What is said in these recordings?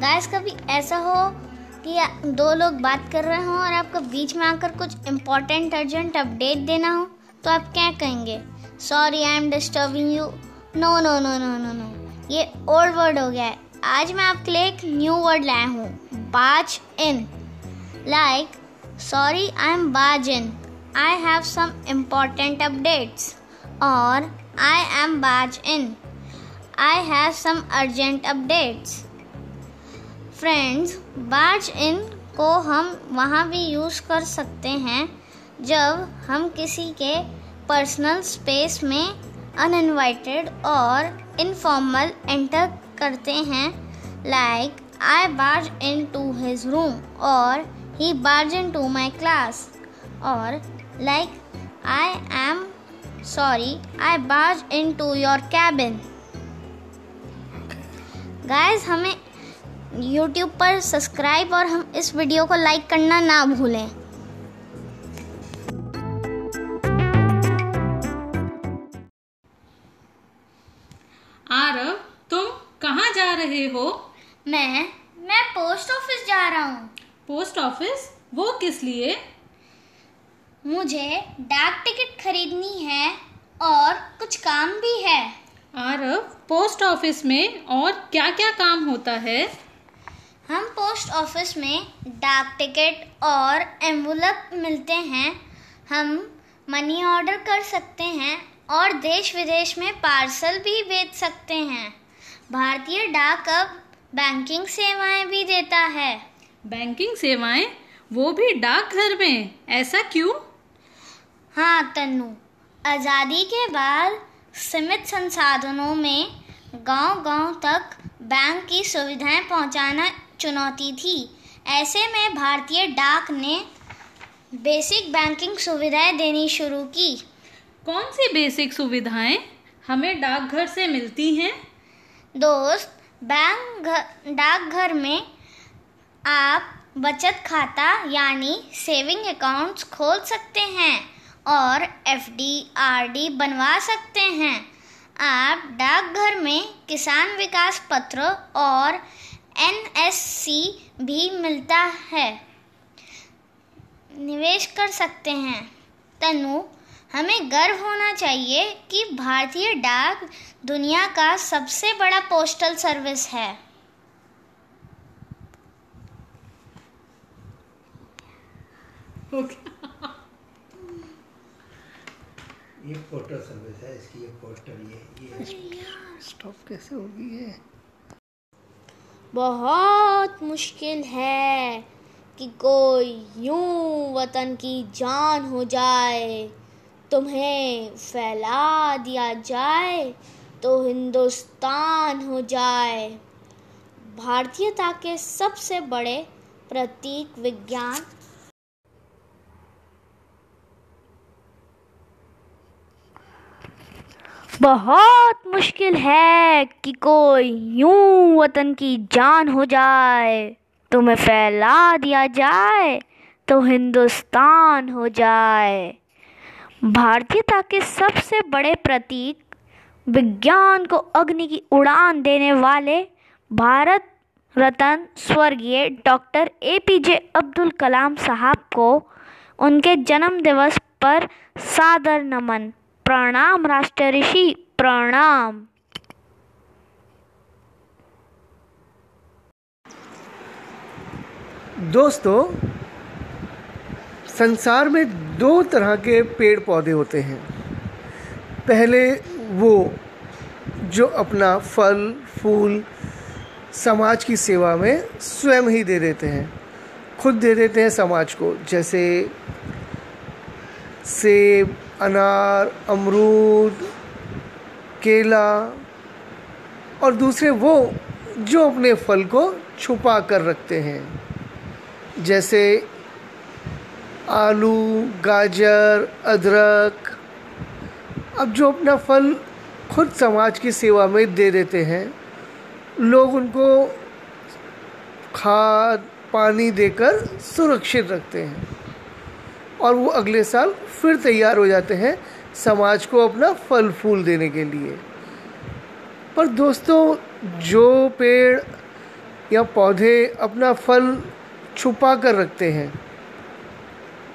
Guys कभी ऐसा हो कि दो लोग बात कर रहे हों और आपको बीच में आकर कुछ इम्पोर्टेंट अर्जेंट अपडेट देना हो तो आप क्या कहेंगे? Sorry I am disturbing you no no no no no no ये ओल्ड वर्ड हो गया है। आज मैं आपके लिए एक न्यू वर्ड लाया हूँ barge in like sorry I am barge in I have some important updates और I am barge in I have some urgent updates friends barge in को हम वहाँ भी यूज़ कर सकते हैं जब हम किसी के पर्सनल स्पेस में अनइनवाइटेड और इनफॉर्मल एंटर करते हैं। Like I barge into his room और he barge into my class और like I am sorry I barge into your cabin guys हमें यूट्यूब पर सब्सक्राइब और हम इस वीडियो को लाइक करना ना भूलें। आरव तुम कहाँ जा रहे हो? मैं मैं पोस्ट ऑफ़िस जा रहा हूँ। पोस्ट ऑफ़िस वो किस लिए? मुझे डाक टिकट खरीदनी है और कुछ काम भी है। आरव पोस्ट ऑफ़िस में और क्या क्या काम होता है? हम पोस्ट ऑफ़िस में डाक टिकट और एम्बुलप मिलते हैं। हम मनी ऑर्डर कर सकते हैं और देश विदेश में पार्सल भी बेच सकते हैं। भारतीय डाक अब बैंकिंग सेवाएँ भी देता है। बैंकिंग सेवाएँ? वो भी डाक घर में? ऐसा क्यों? हाँ तन्नू। आज़ादी के बाद सीमित संसाधनों में गांव-गांव तक बैंक की सुविधाएँ पहुंचाना चुनौती थी। ऐसे में भारतीय डाक ने बेसिक बैंकिंग सुविधाएँ देनी शुरू की। कौन सी बेसिक सुविधाएँ हमें डाकघर से मिलती हैं? दोस्त बैंक डाकघर में आप बचत खाता यानी सेविंग अकाउंट्स खोल सकते हैं और एफ़ डी आर डी बनवा सकते हैं। आप डाकघर में किसान विकास पत्र और एनएससी भी मिलता है। निवेश कर सकते हैं। तनु हमें गर्व होना चाहिए कि भारतीय डाक दुनिया का सबसे बड़ा पोस्टल सर्विस है। ये पोस्टल सर्विस है इसकी ये पोस्टर ये ये। स्टॉप कैसे होगी ये? बहुत मुश्किल है कि कोई यूँ वतन की जान हो जाए। तुम्हें फैला दिया जाए तो हिंदुस्तान हो जाए। भारतीयता के सबसे बड़े प्रतीक विज्ञान बहुत मुश्किल है कि कोई यूँ वतन की जान हो जाए। तुम्हें फैला दिया जाए तो हिंदुस्तान हो जाए। भारतीयता के सबसे बड़े प्रतीक, विज्ञान को अग्नि की उड़ान देने वाले भारत रत्न स्वर्गीय doctor A P J Abdul Kalam साहब को उनके जन्म दिवस पर सादर नमन। प्रणाम राष्ट्र ऋषि प्रणाम। दोस्तों, संसार में दो तरह के पेड़ पौधे होते हैं। पहले वो, जो अपना फल, फूल, समाज की सेवा में स्वयं ही दे देते हैं। खुद दे देते हैं समाज को, जैसे सेब, अनार, अमरूद, केला और दूसरे वो जो अपने फल को छुपा कर रखते हैं। जैसे आलू, गाजर, अदरक। अब जो अपना फल खुद समाज की सेवा में दे देते हैं, लोग उनको खाद, पानी देकर सुरक्षित रखते हैं। और वो अगले साल फिर तैयार हो जाते हैं समाज को अपना फल फूल देने के लिए। पर दोस्तों, जो पेड़ या पौधे अपना फल छुपा कर रखते हैं,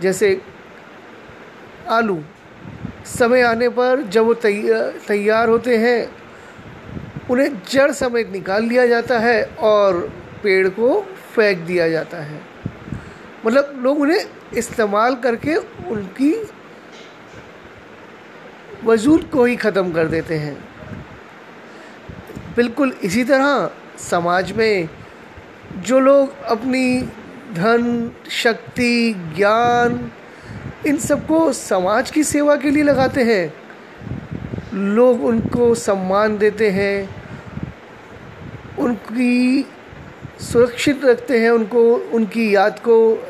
जैसे आलू, समय आने पर जब वो तैयार होते हैं, उन्हें जड़ समेत निकाल लिया जाता है और पेड़ को फेंक दिया जाता है। मतलब लोग उन्हें इस्तेमाल करके उनकी वजूद को ही ख़त्म कर देते हैं। बिल्कुल इसी तरह समाज में जो लोग अपनी धन, शक्ति, ज्ञान, इन सबको समाज की सेवा के लिए लगाते हैं, लोग उनको सम्मान देते हैं, उनकी सुरक्षित रखते हैं उनको, उनकी याद को,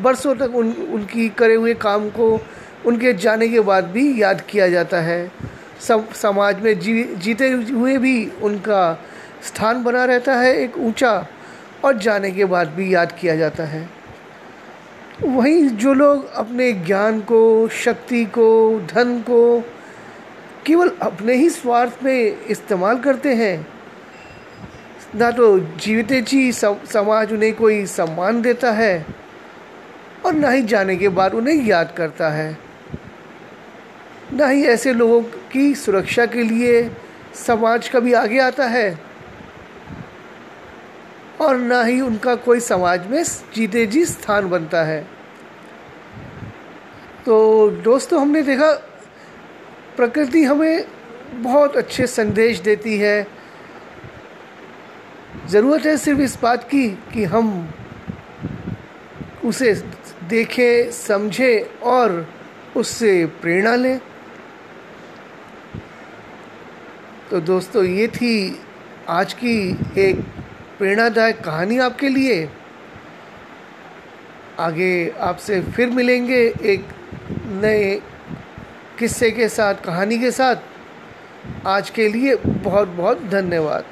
बरसों तक उन, उनकी करे हुए काम को, उनके जाने के बाद भी याद किया जाता है। सब समाज में जी, जीते हुए भी उनका स्थान बना रहता है, एक ऊँचा और जाने के बाद भी याद किया जाता है। वहीं जो लोग अपने ज्ञान को, शक्ति को, धन को केवल अपने ही स्वार्थ में इस्तेमाल करते हैं ना तो जीवित जी समाज उन्हें कोई सम्मान देता है और ना ही जाने के बाद उन्हें याद करता है। ना ही ऐसे लोगों की सुरक्षा के लिए समाज कभी आगे आता है और ना ही उनका कोई समाज में जीते जी स्थान बनता है। तो दोस्तों, हमने देखा, प्रकृति हमें बहुत अच्छे संदेश देती है। ज़रूरत है सिर्फ़ इस बात की कि हम उसे देखें, समझें और उससे प्रेरणा लें। तो दोस्तों, ये थी आज की एक प्रेरणादायक कहानी आपके लिए। आगे आपसे फिर मिलेंगे एक नए किस्से के साथ, कहानी के साथ। आज के लिए बहुत बहुत धन्यवाद।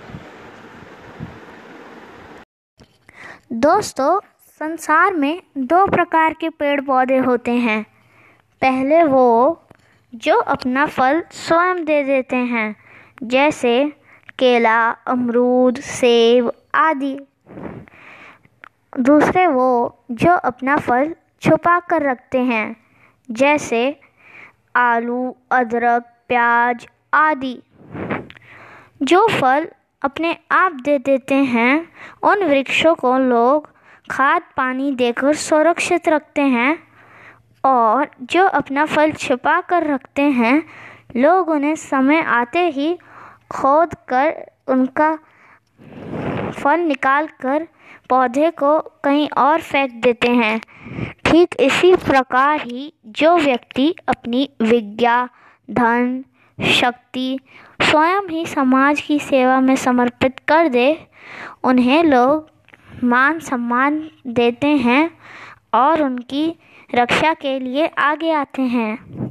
दोस्तों, संसार में दो प्रकार के पेड़ पौधे होते हैं। पहले वो जो अपना फल स्वयं दे देते हैं, जैसे केला, अमरूद, सेब आदि। दूसरे वो जो अपना फल छुपा कर रखते हैं, जैसे आलू, अदरक, प्याज आदि। जो फल अपने आप दे देते हैं। उन वृक्षों को लोग खाद पानी देकर सुरक्षित रखते हैं और जो अपना फल छुपा कर रखते हैं, लोग उन्हें समय आते ही खोद कर उनका फल निकाल कर पौधे को कहीं और फेंक देते हैं। ठीक इसी प्रकार ही जो व्यक्ति अपनी विज्ञा, धन शक्ति स्वयं ही समाज की सेवा में समर्पित कर दे। उन्हें लोग मान सम्मान देते हैं और उनकी रक्षा के लिए आगे आते हैं।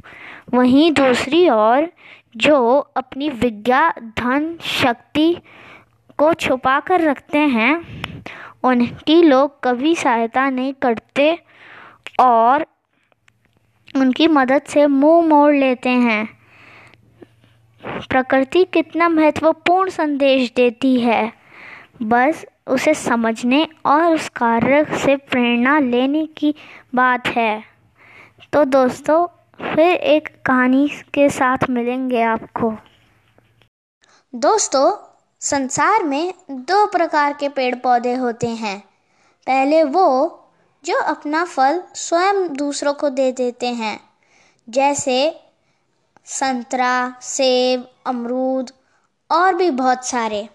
वहीं दूसरी ओर जो अपनी विज्ञा, धन, शक्ति को छुपा कर रखते हैं, उनकी लोग कभी सहायता नहीं करते और उनकी मदद से मुँह मोड़ लेते हैं। प्रकृति कितना महत्वपूर्ण संदेश देती है। बस उसे समझने और उस कार्य से प्रेरणा लेने की बात है। तो दोस्तों, फिर एक कहानी के साथ मिलेंगे आपको। दोस्तों, संसार में दो प्रकार के पेड़ पौधे होते हैं। पहले वो, जो अपना फल स्वयं दूसरों को दे देते हैं। जैसे संतरा, सेब, अमरूद और भी बहुत सारे।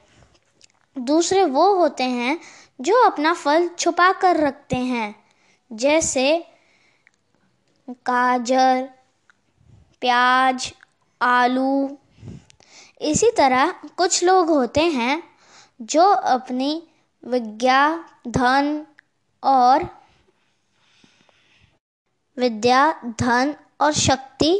दूसरे वो होते हैं जो अपना फल छुपा कर रखते हैं, जैसे गाजर, प्याज, आलू। इसी तरह कुछ लोग होते हैं जो अपनी विज्ञा, धन और विद्या, धन और शक्ति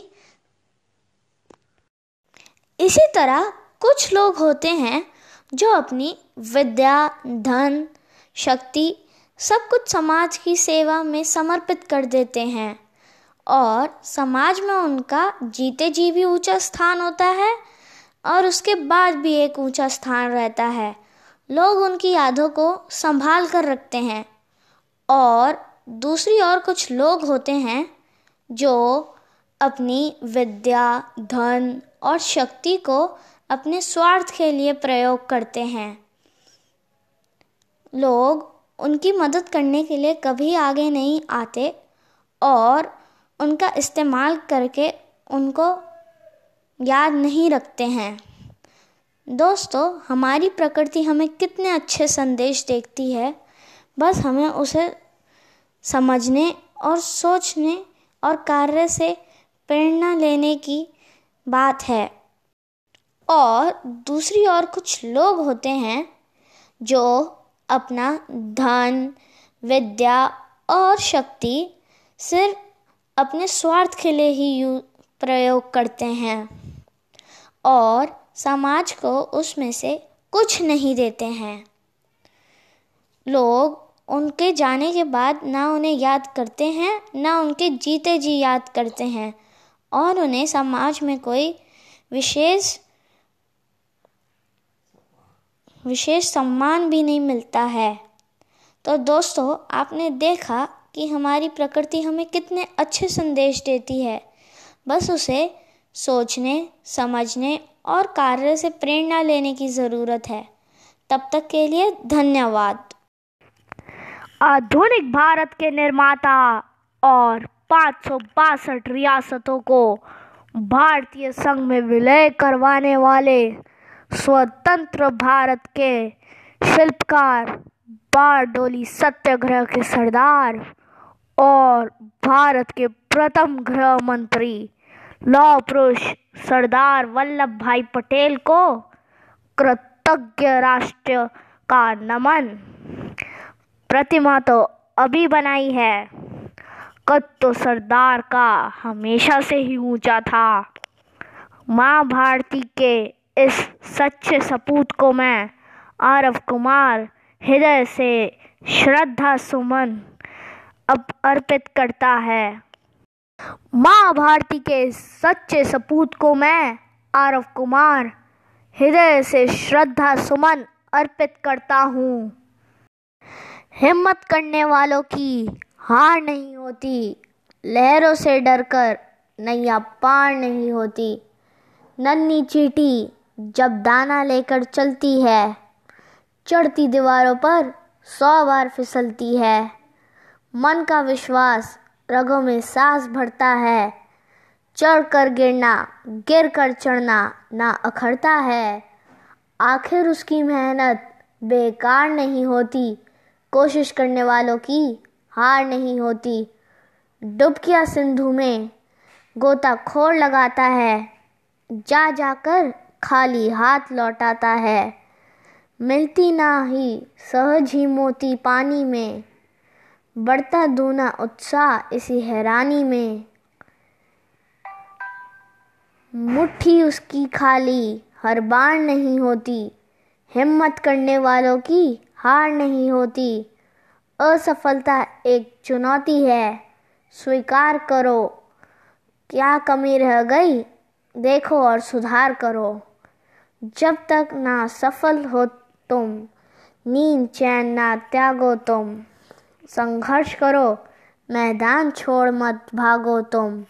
इसी तरह कुछ लोग होते हैं जो अपनी विद्या, धन, शक्ति सब कुछ समाज की सेवा में समर्पित कर देते हैं और समाज में उनका जीते जी भी ऊँचा स्थान होता है और उसके बाद भी एक ऊँचा स्थान रहता है। लोग उनकी यादों को संभाल कर रखते हैं और दूसरी और कुछ लोग होते हैं जो अपनी विद्या, धन और शक्ति को अपने स्वार्थ के लिए प्रयोग करते हैं। लोग उनकी मदद करने के लिए कभी आगे नहीं आते और उनका इस्तेमाल करके उनको याद नहीं रखते हैं। दोस्तों, हमारी प्रकृति हमें कितने अच्छे संदेश देखती है। बस हमें उसे समझने और सोचने और कार्य से प्रेरणा लेने की बात है। और दूसरी और कुछ लोग होते हैं जो अपना धन, विद्या और शक्ति सिर्फ़ अपने स्वार्थ के लिए ही प्रयोग करते हैं और समाज को उसमें से कुछ नहीं देते हैं। लोग उनके जाने के बाद ना उन्हें याद करते हैं, ना उनके जीते जी याद करते हैं। और उन्हें समाज में कोई विशेष विशेष सम्मान भी नहीं मिलता है। तो दोस्तों, आपने देखा कि हमारी प्रकृति हमें कितने अच्छे संदेश देती है। बस उसे सोचने, समझने और कार्य से प्रेरणा लेने की ज़रूरत है। तब तक के लिए धन्यवाद। आधुनिक भारत के निर्माता और पाँच सौ बासठ रियासतों को भारतीय संघ में विलय करवाने वाले स्वतंत्र भारत के शिल्पकार बारडोली सत्याग्रह के सरदार और भारत के प्रथम गृह मंत्री लौह पुरुष सरदार वल्लभ भाई पटेल को कृतज्ञ राष्ट्र का नमन। प्रतिमा तो अभी बनाई है। कद तो सरदार का हमेशा से ही ऊँचा था। माँ भारती के इस सच्चे सपूत को मैं आरव कुमार हृदय से श्रद्धा सुमन अब अर्पित करता है। माँ भारती के सच्चे सपूत को मैं आरव कुमार हृदय से श्रद्धा सुमन अर्पित करता हूँ। हिम्मत करने वालों की हार नहीं होती। लहरों से डरकर नैया पार नहीं होती। नन्ही चीटी जब दाना लेकर चलती है, चढ़ती दीवारों पर सौ बार फिसलती है। मन का विश्वास रगों में सांस भरता है। चढ़ कर गिरना गिर कर चढ़ना ना अखड़ता है। आखिर उसकी मेहनत बेकार नहीं होती। कोशिश करने वालों की हार नहीं होती। डुबकिया सिंधु में गोता खोर लगाता है। जा जाकर खाली हाथ लौटाता है। मिलती ना ही सहज ही मोती पानी में। बढ़ता दूना उत्साह इसी हैरानी में। मुट्ठी उसकी खाली, हर बार नहीं होती। हिम्मत करने वालों की हार नहीं होती। असफलता एक चुनौती है। स्वीकार करो। क्या कमी रह गई? देखो और सुधार करो। जब तक ना सफल हो तुम, नींद, चैन ना त्यागो तुम। संघर्ष करो। मैदान छोड़ मत भागो तुम।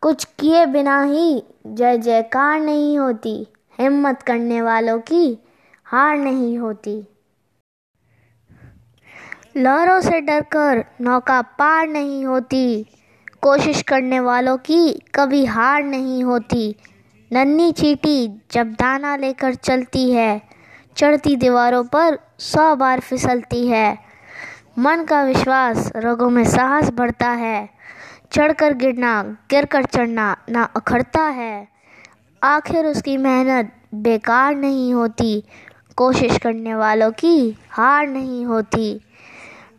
कुछ किए बिना ही जय जयकार नहीं होती। हिम्मत करने वालों की हार नहीं होती। लहरों से डरकर नौका पार नहीं होती। कोशिश करने वालों की कभी हार नहीं होती। नन्ही चीटी जब दाना लेकर चलती है, चढ़ती दीवारों पर सौ बार फिसलती है। मन का विश्वास रगों में साहस बढ़ता है। चढ़कर गिरना गिर कर चढ़ना ना अखड़ता है। आखिर उसकी मेहनत बेकार नहीं होती। कोशिश करने वालों की हार नहीं होती।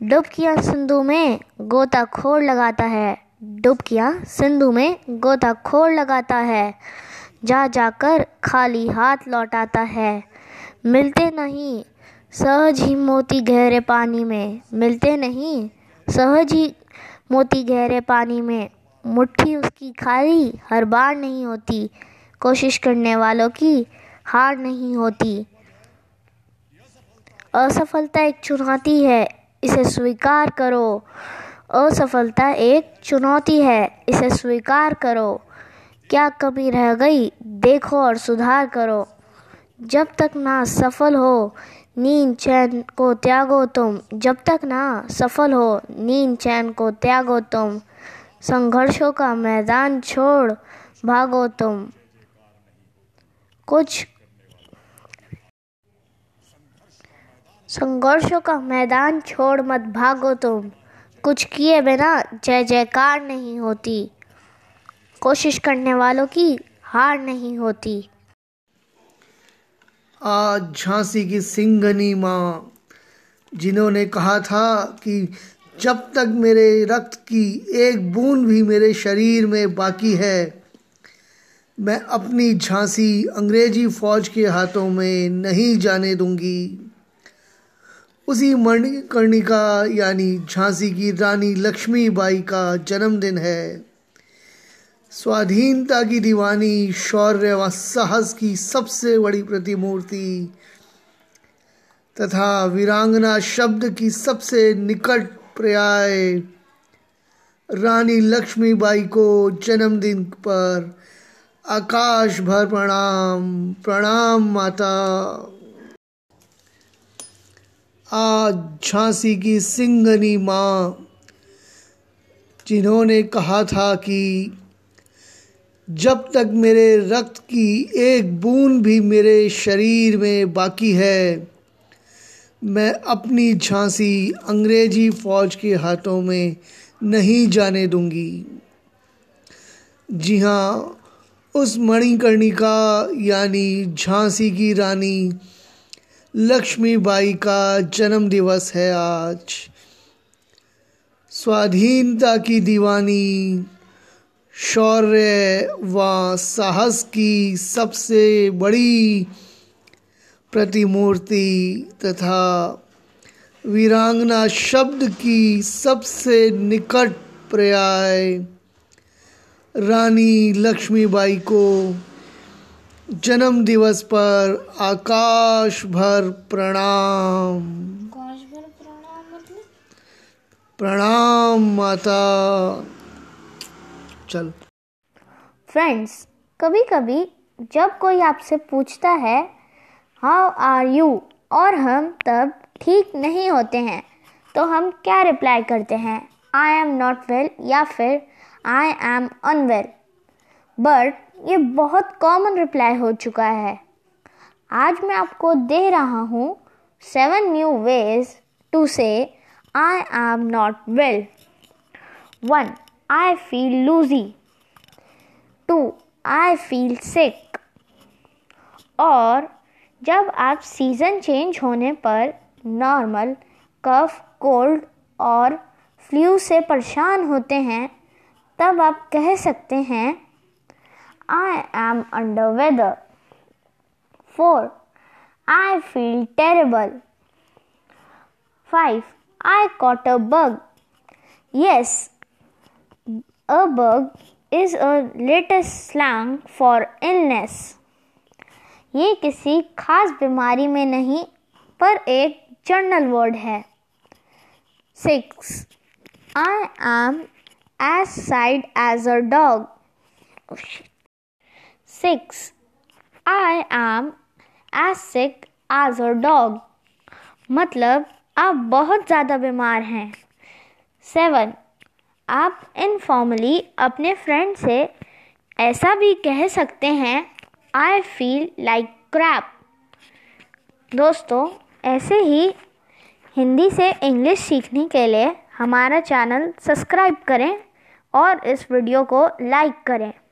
डुबकियाँ सिंधु में गोता खोर लगाता है। डुबकियाँ सिंधु में गोता खोर लगाता है। जा जाकर खाली हाथ लौटाता है। मिलते नहीं सहज ही मोती गहरे पानी में। मिलते नहीं सहज ही मोती गहरे पानी में। मुट्ठी उसकी खाली, हर बार नहीं होती। कोशिश करने वालों की हार नहीं होती। असफलता एक चुनौती है। इसे स्वीकार करो। असफलता एक चुनौती है, इसे स्वीकार करो। क्या कमी रह गई? देखो और सुधार करो। जब तक ना सफल हो, नींद, चैन को त्यागो तुम। जब तक ना सफल हो, नींद, चैन को त्यागो तुम। संघर्षों का मैदान छोड़ भागो तुम। कुछ संघर्षों का मैदान छोड़ मत भागो तुम। कुछ किए बिना जय जयकार नहीं होती। कोशिश करने वालों की हार नहीं होती। आज झांसी की सिंगनी माँ, जिन्होंने कहा था कि जब तक मेरे रक्त की एक बूंद भी मेरे शरीर में बाकी है, मैं अपनी झांसी अंग्रेज़ी फौज के हाथों में नहीं जाने दूँगी। उसी मणिकर्णिका यानी झांसी की रानी लक्ष्मीबाई का जन्मदिन है। स्वाधीनता की दीवानी, शौर्य व साहस की सबसे बड़ी प्रतिमूर्ति तथा वीरांगना शब्द की सबसे निकट पर्याय रानी लक्ष्मीबाई को जन्मदिन पर आकाश भर प्रणाम प्रणाम माता। आज झांसी की सिंगनी माँ, जिन्होंने कहा था कि जब तक मेरे रक्त की एक बूंद भी मेरे शरीर में बाकी है, मैं अपनी झांसी अंग्रेज़ी फौज के हाथों में नहीं जाने दूँगी। जी हाँ उस मणिकर्णिका यानी झांसी की रानी लक्ष्मीबाई का जन्म दिवस है आज। स्वाधीनता की दीवानी, शौर्य व साहस की सबसे बड़ी प्रतिमूर्ति तथा वीरांगना शब्द की सबसे निकट पर्याय रानी लक्ष्मीबाई को जन्म दिवस पर आकाश भर प्रणाम प्रणाम माता। चल। फ्रेंड्स कभी कभी जब कोई आपसे पूछता है हाउ आर यू और हम तब ठीक नहीं होते हैं तो हम क्या रिप्लाई करते हैं? आई एम नॉट वेल या फिर आई एम अनवेल बट ये बहुत कॉमन रिप्लाई हो चुका है आज मैं आपको दे रहा हूँ सेवन न्यू वेज टू से I am not well one I feel loosey. 2. I feel sick. और जब आप सीज़न चेंज होने पर नॉर्मल कफ कोल्ड और फ्लू से परेशान होते हैं, तब आप कह सकते हैं I am under weather four I feel terrible five I caught a bug yes A bug is a latest slang for illness. ये किसी खास बीमारी में नहीं, पर एक जर्नल वर्ड है. Six I am as sick as a dog six I am as sick as a dog मतलब आप बहुत ज़्यादा बीमार हैं। सेवन आप इनफॉर्मली अपने फ्रेंड से ऐसा भी कह सकते हैं आई फील लाइक क्रैप दोस्तों, ऐसे ही हिंदी से इंग्लिश सीखने के लिए हमारा चैनल सब्सक्राइब करें और इस वीडियो को लाइक करें।